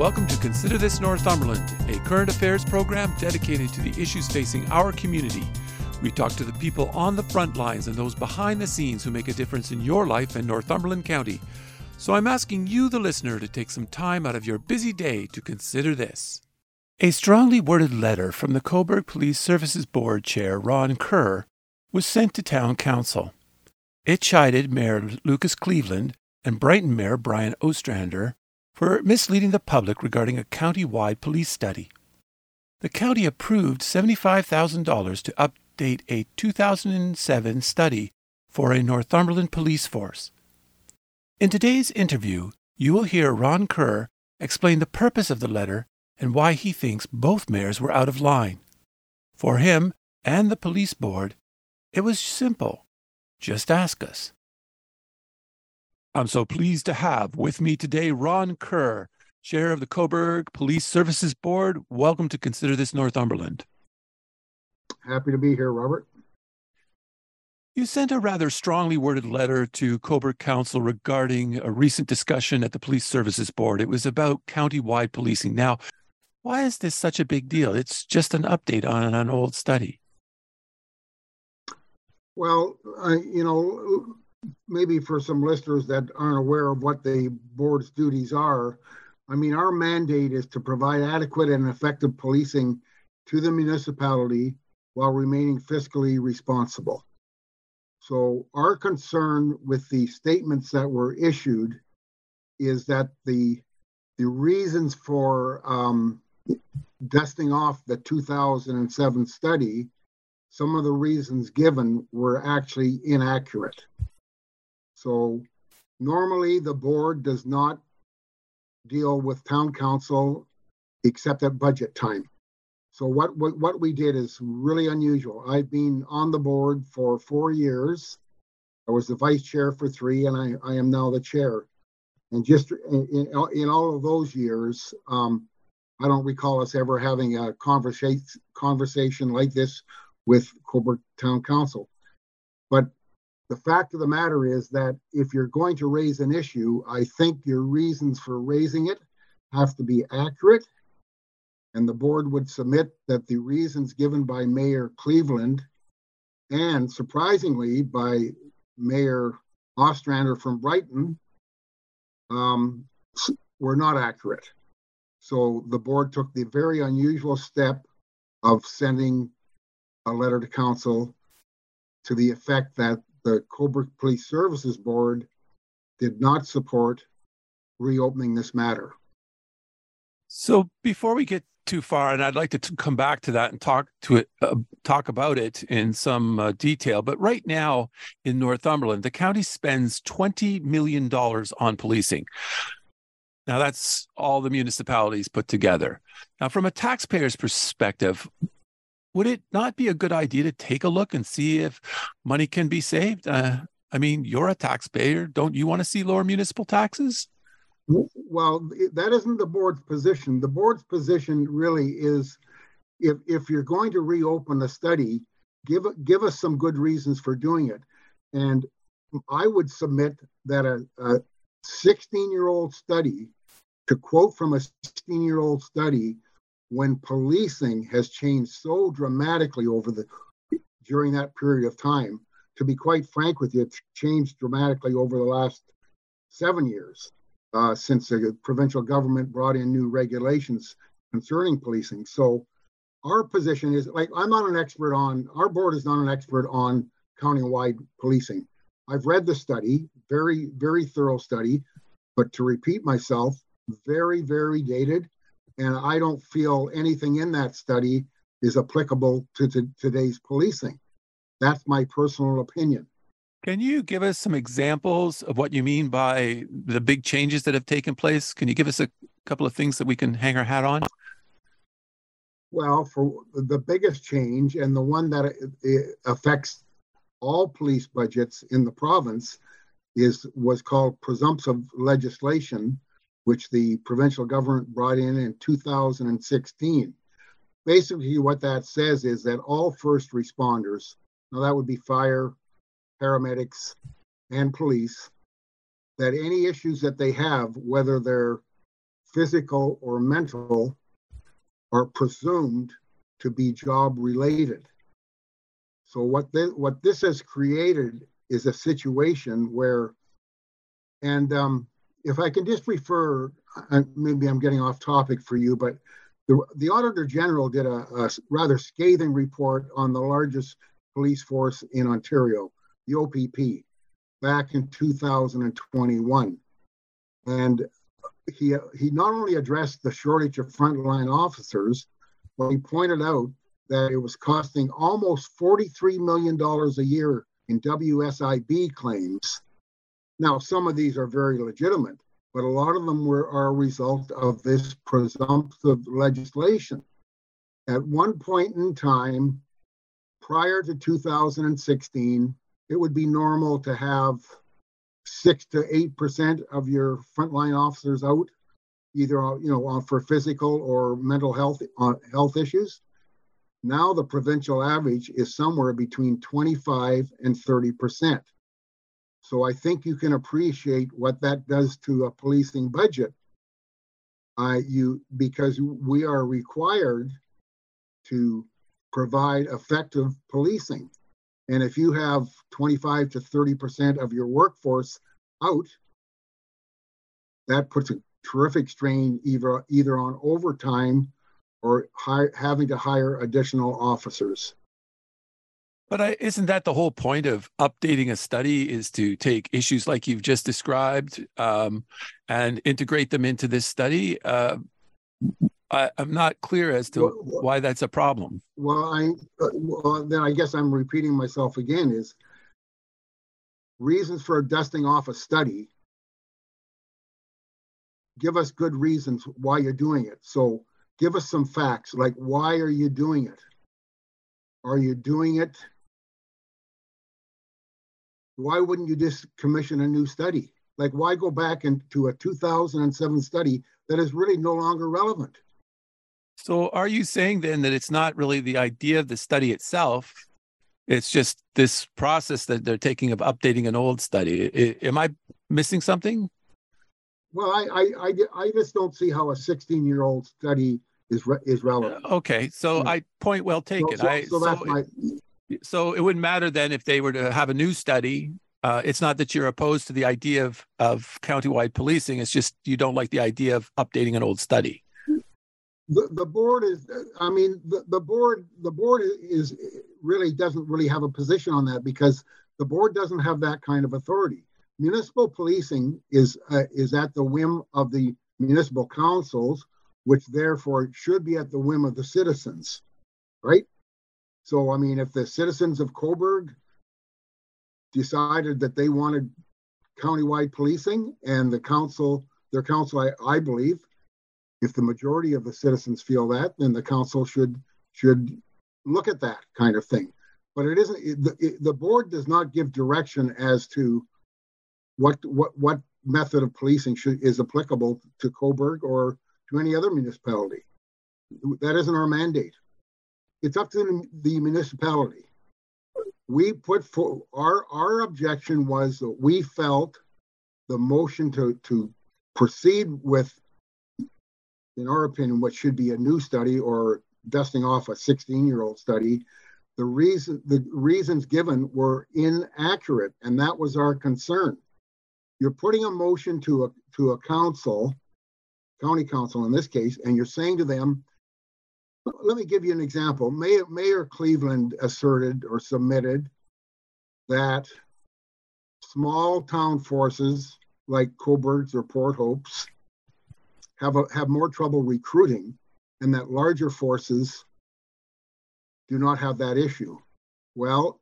welcome to Consider This Northumberland, a current affairs program dedicated to the issues facing our community. We talk to the people on the front lines and those behind the scenes who make a difference in your life in Northumberland County. So I'm asking you, the listener, to take some time out of your busy day to consider this. A strongly worded letter from the Cobourg Police Services Board Chair Ron Kerr was sent to Town Council. It chided Mayor Lucas Cleveland and Brighton Mayor Brian Ostrander for misleading the public regarding a county wide police study. The county approved $75,000 to update a 2007 study for a Northumberland police force. In today's interview, you will hear Ron Kerr explain the purpose of the letter and why he thinks both mayors were out of line. For him and the police board, it was simple just ask us. I'm so pleased to have with me today Ron Kerr, Chair of the Cobourg Police Services Board. Welcome to Consider This Northumberland. Happy to be here, Robert. You sent a rather strongly worded letter to Cobourg Council regarding a recent discussion at the Police Services Board. It was about county-wide policing. Now, why is this such a big deal? It's just an update on an old study. Well, uh, you know, maybe for some listeners that aren't aware of what the board's duties are, I mean, our mandate is to provide adequate and effective policing to the municipality while remaining fiscally responsible. So, our concern with the statements that were issued is that the the reasons for um, dusting off the 2007 study, some of the reasons given were actually inaccurate. So normally the board does not deal with town council except at budget time. So what, what, what we did is really unusual. I've been on the board for four years. I was the vice chair for three, and I, I am now the chair. And just in, in, all of those years, um, I don't recall us ever having a conversation conversation like this with Cobourg Town Council. But the fact of the matter is that if you're going to raise an issue, I think your reasons for raising it have to be accurate. And the board would submit that the reasons given by Mayor Cleveland and surprisingly by Mayor Ostrander from Brighton um, were not accurate. So the board took the very unusual step of sending a letter to council to the effect that the Cobourg Police Services Board did not support reopening this matter. So before we get too far, and I'd like to t- come back to that and talk to it, uh, talk about it in some uh, detail. But right now in Northumberland, the county spends twenty million dollars on policing. Now that's all the municipalities put together. Now, from a taxpayer's perspective, would it not be a good idea to take a look and see if money can be saved? Uh, I mean, you're a taxpayer. Don't you want to see lower municipal taxes? Well, that isn't the board's position. The board's position really is if, if you're going to reopen a study, give, give us some good reasons for doing it. And I would submit that a 16 year old study, to quote from a 16 year old study, when policing has changed so dramatically over the during that period of time. To be quite frank with you, it's changed dramatically over the last seven years uh, since the provincial government brought in new regulations concerning policing. So our position is like I'm not an expert on our board is not an expert on county-wide policing. I've read the study, very very thorough study, but to repeat myself, very very dated and I don't feel anything in that study is applicable to, to today's policing. That's my personal opinion. Can you give us some examples of what you mean by the big changes that have taken place? Can you give us a couple of things that we can hang our hat on? Well, for the biggest change and the one that affects all police budgets in the province is was called presumptive legislation, which the provincial government brought in in 2016. Basically, what that says is that all first responders, now that would be fire, paramedics, and police, that any issues that they have, whether they're physical or mental, are presumed to be job related. So what this, what this has created is a situation where, and um, if I can just refer, maybe I'm getting off topic for you, but the, the Auditor General did a, a rather scathing report on the largest police force in Ontario, the OPP, back in 2021. And he, he not only addressed the shortage of frontline officers, but he pointed out that it was costing almost $43 million a year in WSIB claims. Now, some of these are very legitimate, but a lot of them were are a result of this presumptive legislation. At one point in time, prior to 2016, it would be normal to have six to eight percent of your frontline officers out, either you know for physical or mental health uh, health issues. Now the provincial average is somewhere between 25 and 30 percent. So I think you can appreciate what that does to a policing budget. Uh, you because we are required to provide effective policing. And if you have 25 to 30% of your workforce out, that puts a terrific strain either, either on overtime or having to hire additional officers. But I, isn't that the whole point of updating a study is to take issues like you've just described um, and integrate them into this study? Uh, I, am not clear as to well, why that's a problem. Well, I uh, well, then I guess I'm repeating myself again. Is reasons for dusting off a study. Give us good reasons why you're doing it. So give us some facts, like why are you doing it? Are you doing it? Why wouldn't you just commission a new study? Like, why go back into a 2007 study that is really no longer relevant? So, are you saying then that it's not really the idea of the study itself? It's just this process that they're taking of updating an old study. I, am I missing something? Well, I, I, I, I just don't see how a 16 year old study is re- is relevant. Okay, so yeah. I point well taken. So, so, so that's my. So it wouldn't matter then if they were to have a new study. Uh, it's not that you're opposed to the idea of of countywide policing. It's just you don't like the idea of updating an old study the, the board is i mean the, the board the board is really doesn't really have a position on that because the board doesn't have that kind of authority municipal policing is uh, is at the whim of the municipal councils which therefore should be at the whim of the citizens right so i mean if the citizens of Cobourg decided that they wanted countywide policing and the council their council I, I believe if the majority of the citizens feel that, then the council should should look at that kind of thing. But it isn't. It, the, it, the board does not give direction as to what what what method of policing should, is applicable to Cobourg or to any other municipality. That isn't our mandate. It's up to the municipality. We put for our our objection was that we felt the motion to to proceed with in our opinion, what should be a new study or dusting off a 16 year old study, the reason the reasons given were inaccurate, and that was our concern. You're putting a motion to a to a council, county council in this case, and you're saying to them, let me give you an example. Mayor, Mayor Cleveland asserted or submitted that small town forces like Cobourg's or Port Hope's have, a, have more trouble recruiting and that larger forces do not have that issue. Well,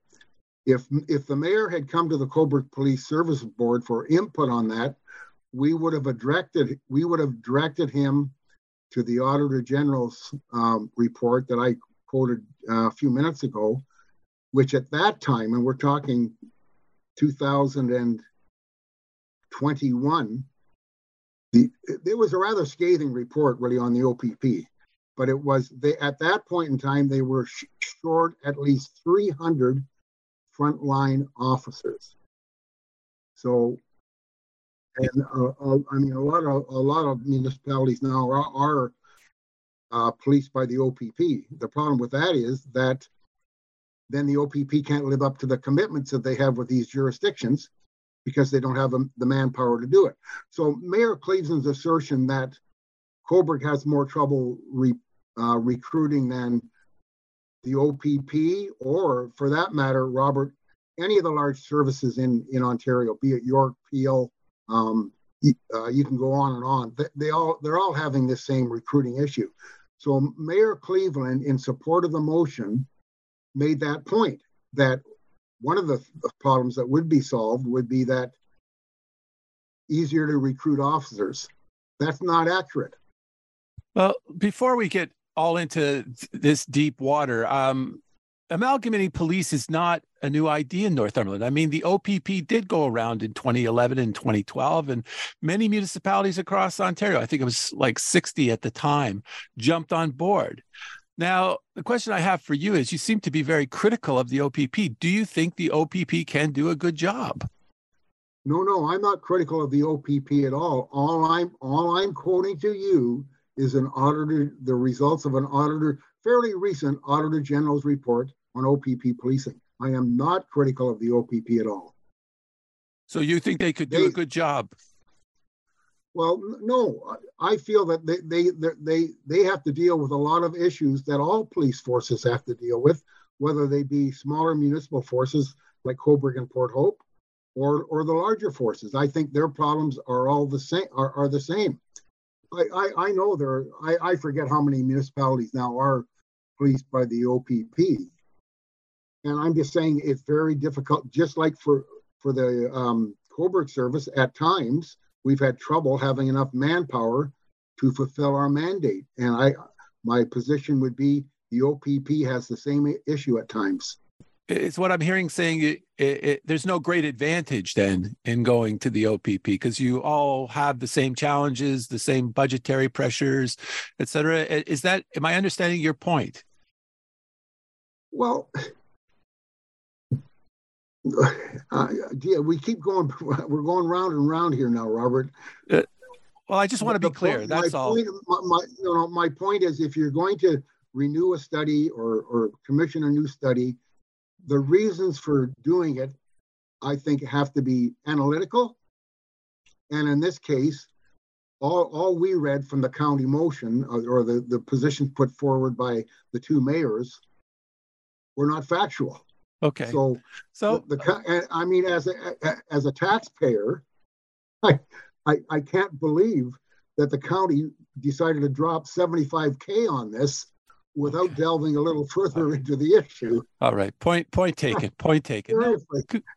if if the mayor had come to the Cobourg Police Service Board for input on that, we would have directed we would have directed him to the Auditor General's um, report that I quoted uh, a few minutes ago, which at that time, and we're talking 2021, the, it was a rather scathing report really on the OPP, but it was they at that point in time they were sh- short at least 300 frontline officers. So, and uh, uh, I mean a lot of a lot of municipalities now are, are uh, policed by the OPP. The problem with that is that then the OPP can't live up to the commitments that they have with these jurisdictions because they don't have the, the manpower to do it. So Mayor Cleveland's assertion that Cobourg has more trouble re, uh, recruiting than the OPP, or for that matter, Robert, any of the large services in, in Ontario, be it York, Peel, um, uh, you can go on and on. They, they, all they're all having this same recruiting issue. So Mayor Cleveland, in support of the motion, made that point that one of the problems that would be solved would be that easier to recruit officers. That's not accurate. Well, before we get all into this deep water, um, amalgamating police is not a new idea in Northumberland. I mean, the OPP did go around in 2011 and 2012, and many municipalities across Ontario, I think it was like 60 at the time, jumped on board. Now, the question I have for you is you seem to be very critical of the OPP. Do you think the OPP can do a good job? No, no, I'm not critical of the OPP at all. All I'm all I'm quoting to you is an auditor the results of an auditor fairly recent auditor general's report on OPP policing. I am not critical of the OPP at all. So you think they could do they, a good job? Well, no, I feel that they, they they they have to deal with a lot of issues that all police forces have to deal with, whether they be smaller municipal forces like Cobourg and Port Hope, or or the larger forces. I think their problems are all the same. Are, are the same. I, I, I know there. I, I forget how many municipalities now are policed by the OPP, and I'm just saying it's very difficult. Just like for for the um, Cobourg service, at times we've had trouble having enough manpower to fulfill our mandate. And I, my position would be the OPP has the same issue at times. It's what I'm hearing saying. It, it, it, there's no great advantage then in going to the OPP because you all have the same challenges, the same budgetary pressures, et cetera. Is that, am I understanding your point? Well, uh, yeah, we keep going. We're going round and round here now, Robert. Uh, well, I just want to be clear. Point, That's all. Point, my, my, you know, my point is, if you're going to renew a study or, or commission a new study, the reasons for doing it, I think, have to be analytical. And in this case, all, all we read from the county motion or, uh, or the, the positions put forward by the two mayors were not factual. Okay. So, so the, the I mean, as a as a taxpayer, I, I I can't believe that the county decided to drop 75k on this without delving a little further into the issue. All right, point point taken. Point taken. No,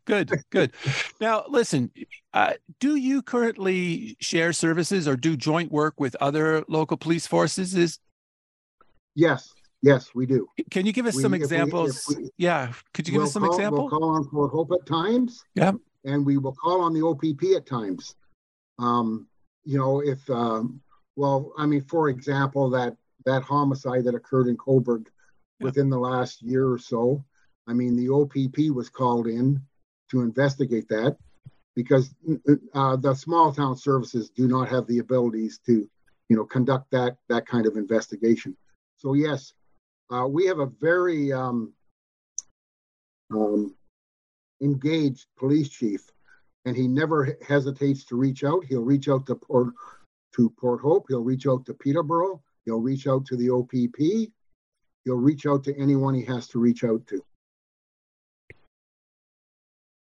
good, good. Now, listen. Uh, do you currently share services or do joint work with other local police forces? Is yes. Yes, we do. Can you give us we, some examples? We, we, yeah, could you give we'll us some call, examples? We'll call on Port Hope at times. Yeah. And we will call on the OPP at times. Um, you know, if um, well, I mean, for example, that that homicide that occurred in Cobourg yeah. within the last year or so. I mean, the OPP was called in to investigate that because uh, the small town services do not have the abilities to, you know, conduct that that kind of investigation. So yes, uh, we have a very um, um, engaged police chief, and he never hesitates to reach out. He'll reach out to Port to Port Hope. He'll reach out to Peterborough. He'll reach out to the OPP. He'll reach out to anyone he has to reach out to.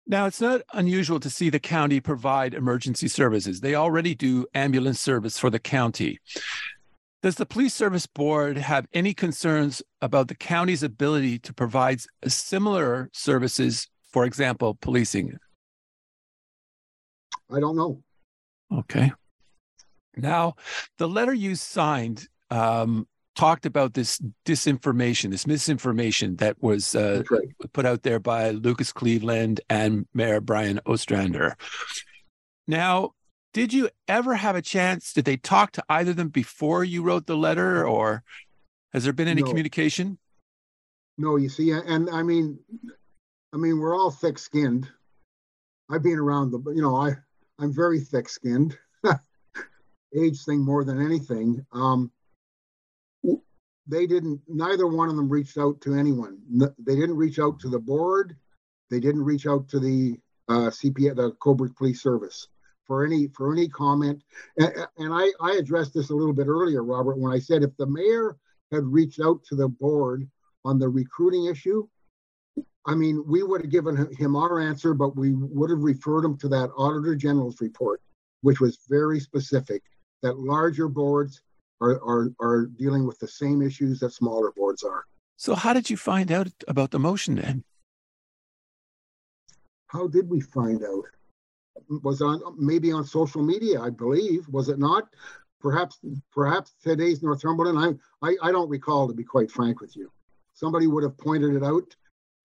Now, it's not unusual to see the county provide emergency services. They already do ambulance service for the county. Does the Police Service Board have any concerns about the county's ability to provide similar services For example, policing. I don't know. Okay. Now, the letter you signed um, talked about this disinformation, this misinformation that was uh, right. put out there by Lucas Cleveland and Mayor Brian Ostrander. Now, did you ever have a chance? Did they talk to either of them before you wrote the letter, or has there been any no. communication? No, you see, and I mean, I mean, we're all thick-skinned. I've been around the, you know, I I'm very thick-skinned. Age thing more than anything. Um, they didn't neither one of them reached out to anyone they didn't reach out to the board they didn't reach out to the uh, cpa the Cobourg police service for any for any comment and, and i i addressed this a little bit earlier robert when i said if the mayor had reached out to the board on the recruiting issue i mean we would have given him our answer but we would have referred him to that auditor general's report which was very specific that larger boards are, are, are dealing with the same issues that smaller boards are. So, how did you find out about the motion then? How did we find out? Was on maybe on social media, I believe. Was it not? Perhaps, perhaps today's Northumberland. I, I, I don't recall, to be quite frank with you. Somebody would have pointed it out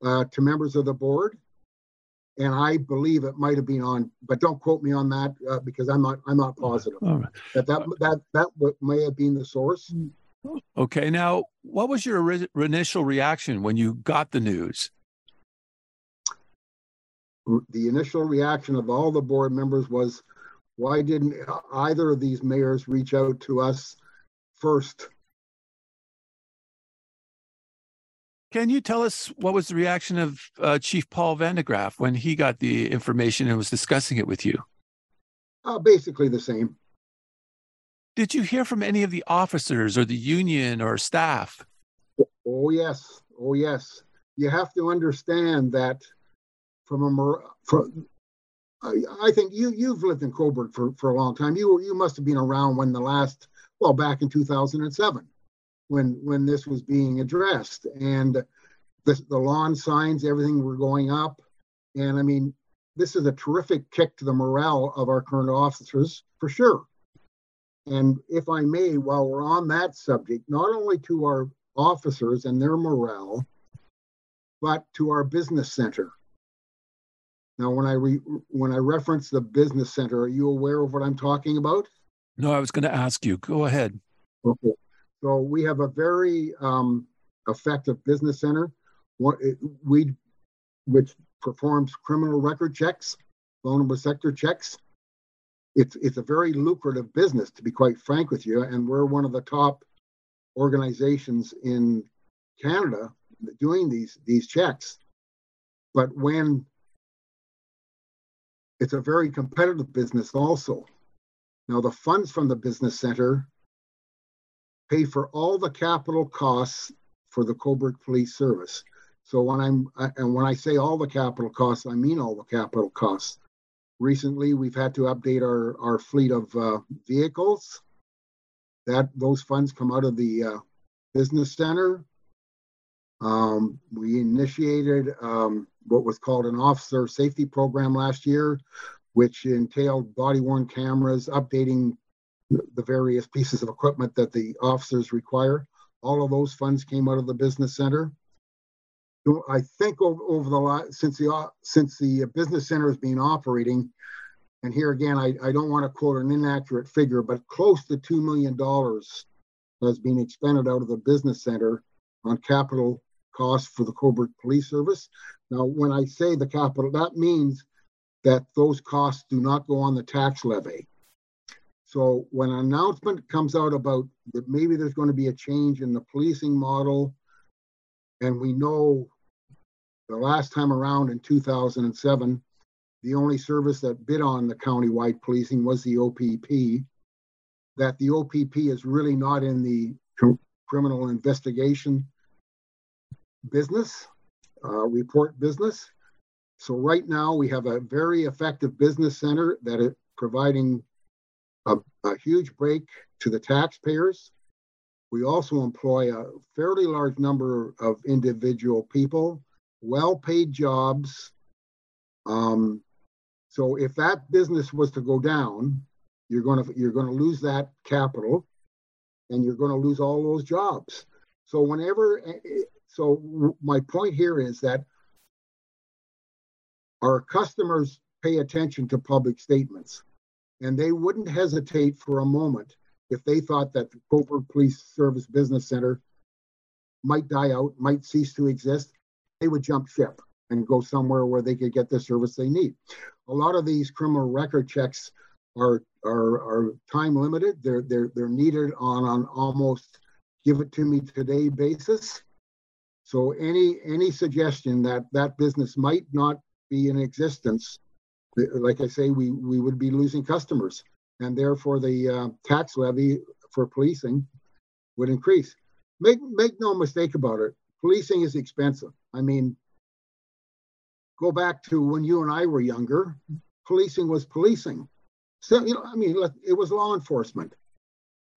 uh, to members of the board, and I believe it might have been on, but don't quote me on that uh, because I'm not I'm not positive right. that that that that may have been the source. Okay, now what was your initial reaction when you got the news? The initial reaction of all the board members was, why didn't either of these mayors reach out to us first Can you tell us what was the reaction of uh, Chief Paul VandeGraaf when he got the information and was discussing it with you? Uh, basically the same. Did you hear from any of the officers or the union or staff? Oh, yes. Oh, yes. You have to understand that from a from, I, think you you've lived in Cobourg for, for a long time. You you must have been around when the last well back in 2007 when when this was being addressed, and the, the lawn signs, everything were going up, and I mean, this is a terrific kick to the morale of our current officers for sure. And if I may, while we're on that subject, not only to our officers and their morale, but to our business center. Now, when I re- when I reference the business center, are you aware of what I'm talking about? No, I was going to ask you. Go ahead. Okay. So we have a very um, effective business center. What it, we, which performs criminal record checks, vulnerable sector checks. It's it's a very lucrative business, to be quite frank with you, and we're one of the top organizations in Canada doing these these checks. But when it's a very competitive business also. Now the funds from the business center pay for all the capital costs for the Cobourg Police Service. So when I'm and when I say all the capital costs, I mean all the capital costs. Recently, we've had to update our our fleet of uh, vehicles. That those funds come out of the uh, business center. Um, we initiated um, what was called an officer safety program last year, which entailed body worn cameras, updating the various pieces of equipment that the officers require. All of those funds came out of the business center. I think over, over the since the since the business center has been operating, and here again, I, I don't want to quote an inaccurate figure, but close to two million dollars has been expended out of the business center on capital costs for the Cobourg Police Service. Now, when I say the capital, that means that those costs do not go on the tax levy. So when an announcement comes out about that maybe there's going to be a change in the policing model, and we know the last time around in 2007, the only service that bid on the county-wide policing was the OPP, that the OPP is really not in the criminal investigation business, uh, report business. So right now we have a very effective business center that is providing a, a huge break to the taxpayers. We also employ a fairly large number of individual people, well paid jobs, Um, so if that business was to go down, you're going to you're going to lose that capital, and you're going to lose all those jobs. So whenever, eh, eh, so my point here is that our customers pay attention to public statements, and they wouldn't hesitate for a moment if they thought that the Cobourg Police Service Business Center might die out, might cease to exist, they would jump ship and go somewhere where they could get the service they need. A lot of these criminal record checks are are, are time limited. They're they're they're needed on an almost give it to me today basis. So any any suggestion that that business might not be in existence, like I say, we we would be losing customers, and therefore the uh, tax levy for policing would increase. Make make no mistake about it. Policing is expensive. I mean, go back to when you and I were younger. Policing was policing. So you know, I mean, it was law enforcement.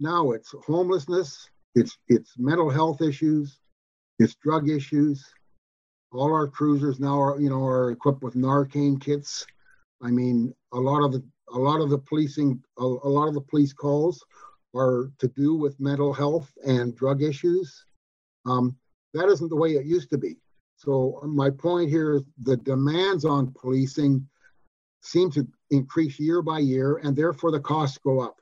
Now it's homelessness. It's it's mental health issues. It's drug issues. All our cruisers now are you know are equipped with Narcan kits. I mean, a lot of the a lot of the policing a, a lot of the police calls are to do with mental health and drug issues. Um, that isn't the way it used to be. So my point here is the demands on policing seem to increase year by year, and therefore the costs go up.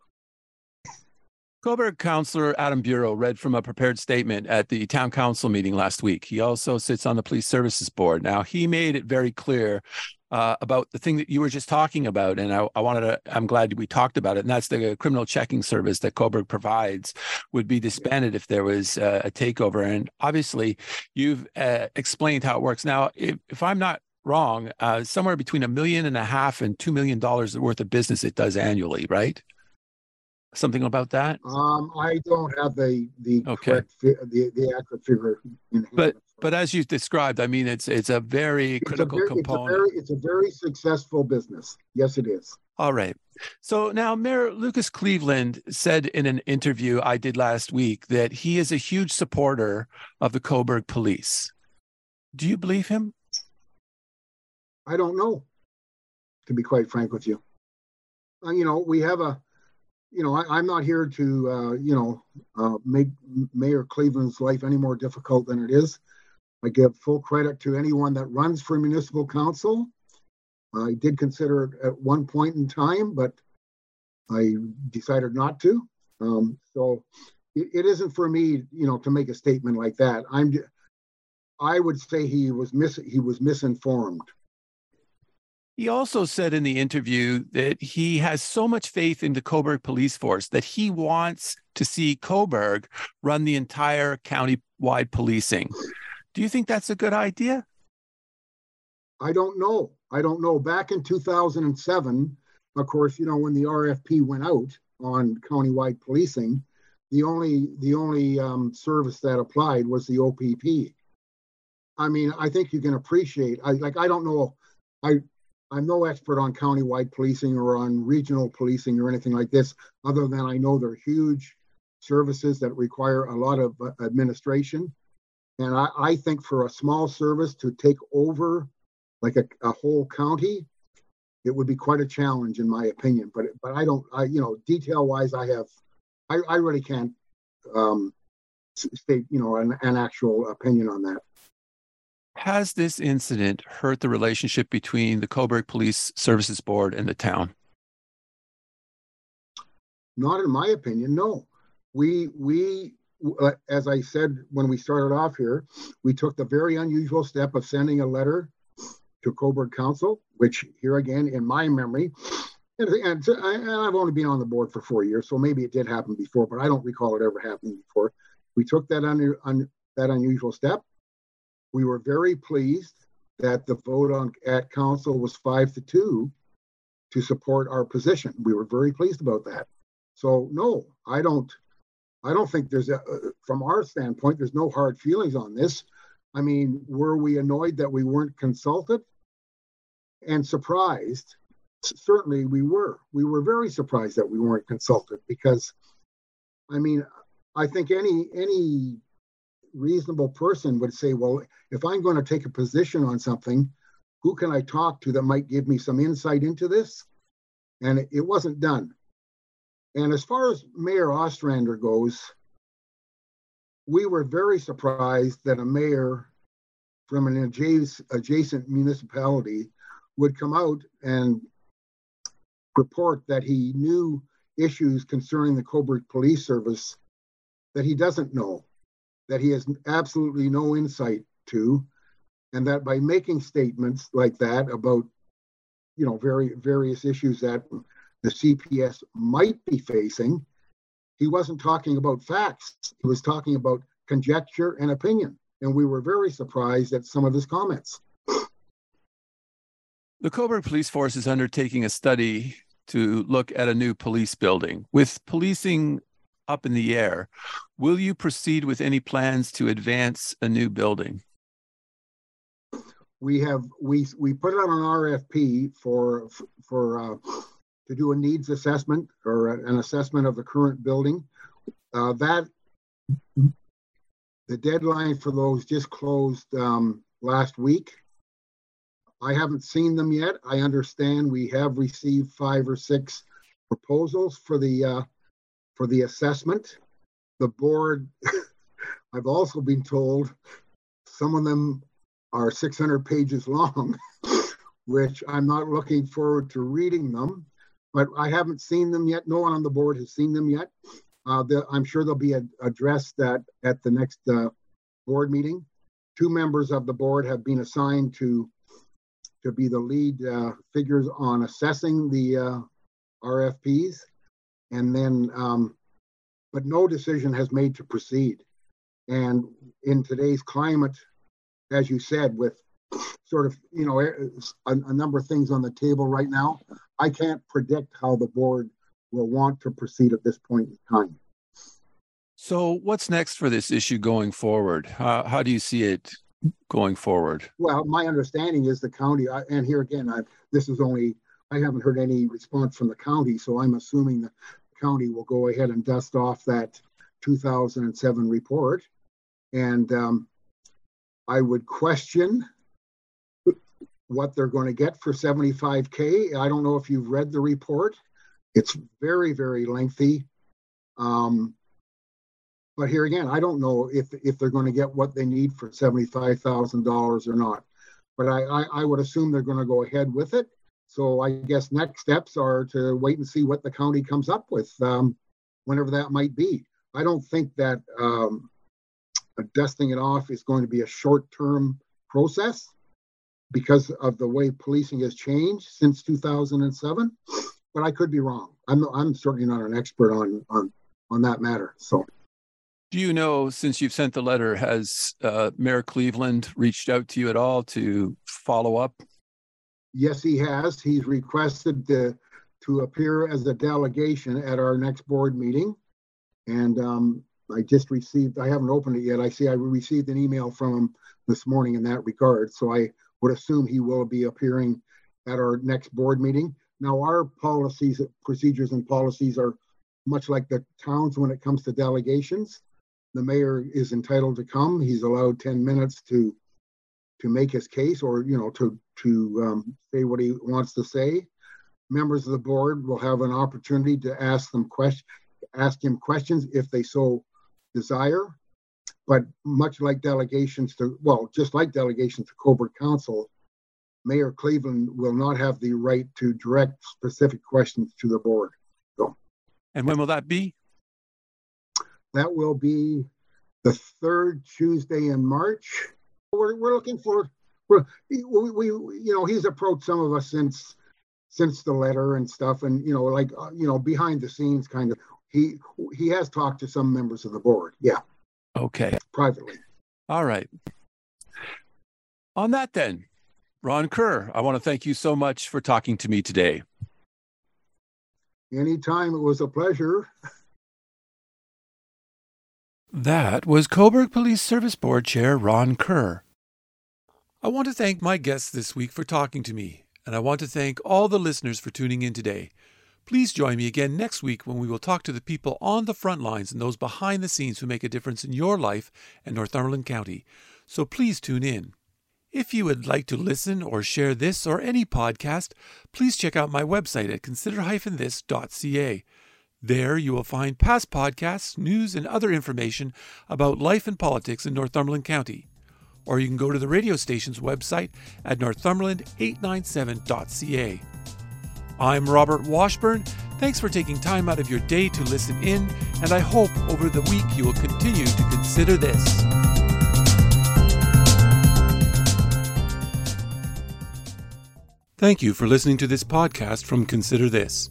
Cobourg Councillor Adam Bureau read from a prepared statement at the town council meeting last week. He also sits on the police services board. Now, he made it very clear uh, about the thing that you were just talking about, and I, I, wanted to. I'm glad we talked about it, and that's the criminal checking service that Cobourg provides would be disbanded if there was uh, a takeover. And obviously, you've uh, explained how it works. Now, if, if I'm not wrong, uh, somewhere between a million and a half and two million dollars worth of business it does annually, right? Something about that? Um, I don't have the the okay. correct fi- the the accurate figure. but but as you described, I mean, it's it's a very it's critical a very, component. It's a, very, it's a very successful business. Yes, it is. All right. So now Mayor Lucas Cleveland said in an interview I did last week that he is a huge supporter of the Cobourg Police. Do you believe him? I don't know, to be quite frank with you. Uh, you know, we have a you know, I, am not here to, uh, you know, uh, make Mayor Cleveland's life any more difficult than it is. I give full credit to anyone that runs for municipal council. I did consider it at one point in time, but I decided not to. Um, so it, it isn't for me, you know, to make a statement like that. I'm, I would say he was mis he was misinformed. He also said in the interview that he has so much faith in the Cobourg police force that he wants to see Cobourg run the entire county-wide policing. Do you think that's a good idea? I don't know. I don't know. Back in 2007, of course, you know when the RFP went out on countywide policing, the only the only um, service that applied was the OPP. I mean, I think you can appreciate. I like. I don't know. I I'm no expert on countywide policing or on regional policing or anything like this, other than I know they're huge services that require a lot of uh, administration. And I, I, think for a small service to take over like a, a, whole county, it would be quite a challenge in my opinion. But but I don't, I you know, detail wise, I have, I, I really can't um, state you know an, an actual opinion on that. Has this incident hurt the relationship between the Cobourg Police Services Board and the town? Not in my opinion, no. We we uh, as I said when we started off here, we took the very unusual step of sending a letter to Cobourg Council, which here again in my memory, and, and, and I've only been on the board for four years, so maybe it did happen before, but I don't recall it ever happening before. We took that un, un, that unusual step we were very pleased that the vote on at council was five to two to support our position. We were very pleased about that. So no, I don't. I don't think there's a, uh, from our standpoint, there's no hard feelings on this. I mean, were we annoyed that we weren't consulted and surprised? Certainly we were. We were very surprised that we weren't consulted because, I mean, I think any any reasonable person would say, well, if I'm going to take a position on something, who can I talk to that might give me some insight into this? And it, wasn't done. And as far as Mayor Ostrander goes, we were very surprised that a mayor from an adjacent municipality would come out and report that he knew issues concerning the Cobourg Police Service that he doesn't know, that he has absolutely no insight to, and that by making statements like that about, you know, very various issues that the CPS might be facing, he wasn't talking about facts. He was talking about conjecture and opinion. And we were very surprised at some of his comments. The Cobourg Police Force is undertaking a study to look at a new police building. With policing up in the air, will you proceed with any plans to advance a new building? We have we we put out an RFP for for uh, to do a needs assessment or an assessment of the current building. Uh, that the deadline for those just closed um, last week. I haven't seen them yet. I understand we have received five or six proposals for the uh, for the assessment. The board, I've also been told, some of them are 600 pages long, which I'm not looking forward to reading them. But I haven't seen them yet. No one on the board has seen them yet. Uh, I'm sure they'll be addressed at, at the next uh, board meeting. Two members of the board have been assigned to to be the lead uh, figures on assessing the uh, RFPs, and then, um, but no decision has made to proceed. And in today's climate, as you said, with sort of you know a, a number of things on the table right now, I can't predict how the board will want to proceed at this point in time. So, what's next for this issue going forward? How, how do you see it going forward? Well, my understanding is the county, and here again, I, this is only, I haven't heard any response from the county, so I'm assuming the county will go ahead and dust off that 2007 report. And um, I would question what they're going to get for 75K. I don't know if you've read the report. It's very, very lengthy. Um, but here again, I don't know if if they're going to get what they need for seventy five thousand dollars or not. But I, I, I would assume they're going to go ahead with it. So I guess next steps are to wait and see what the county comes up with, um, whenever that might be. I don't think that um, dusting it off is going to be a short term process because of the way policing has changed since 2007. But I could be wrong. I'm I'm certainly not an expert on on on that matter. So. Do you know, since you've sent the letter, has uh, Mayor Cleveland reached out to you at all to follow up? Yes, he has. He's requested to, to appear as a delegation at our next board meeting. And um, I just received, I haven't opened it yet. I see I received an email from him this morning in that regard. So I would assume he will be appearing at our next board meeting. Now, our policies, procedures, and policies are much like the towns when it comes to delegations the mayor is entitled to come. He's allowed 10 minutes to to make his case or you know to to um, say what he wants to say. Members of the board will have an opportunity to ask them question ask him questions if they so desire. But much like delegations to well, just like delegations to Cobourg Council, Mayor Cleveland will not have the right to direct specific questions to the board. So. And when will that be? That will be the third Tuesday in March. We're, we're looking for, we're, we, we, you know, he's approached some of us since since the letter and stuff, and you know, like uh, you know, behind the scenes, kind of. He he has talked to some members of the board. Yeah. Okay. Privately. All right. On that, then, Ron Kerr, I want to thank you so much for talking to me today. Anytime, it was a pleasure. That was Cobourg Police Service Board Chair Ron Kerr. I want to thank my guests this week for talking to me, and I want to thank all the listeners for tuning in today. Please join me again next week when we will talk to the people on the front lines and those behind the scenes who make a difference in your life and Northumberland County. So please tune in. If you would like to listen or share this or any podcast, please check out my website at consider-this.ca. There you will find past podcasts, news, and other information about life and politics in Northumberland County. Or you can go to the radio station's website at northumberland897.ca. I'm Robert Washburn. Thanks for taking time out of your day to listen in, and I hope over the week you will continue to consider this. Thank you for listening to this podcast from Consider This.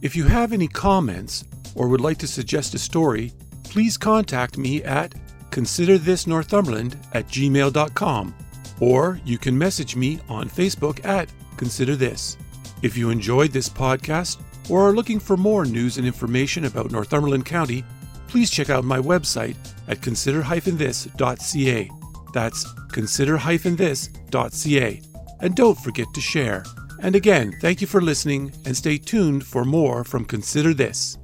If you have any comments or would like to suggest a story, please contact me at considerthisnorthumberland at gmail.com or you can message me on Facebook at Consider This. If you enjoyed this podcast or are looking for more news and information about Northumberland County, please check out my website at consider-this.ca. That's consider-this.ca. And don't forget to share. And again, thank you for listening and stay tuned for more from Consider This.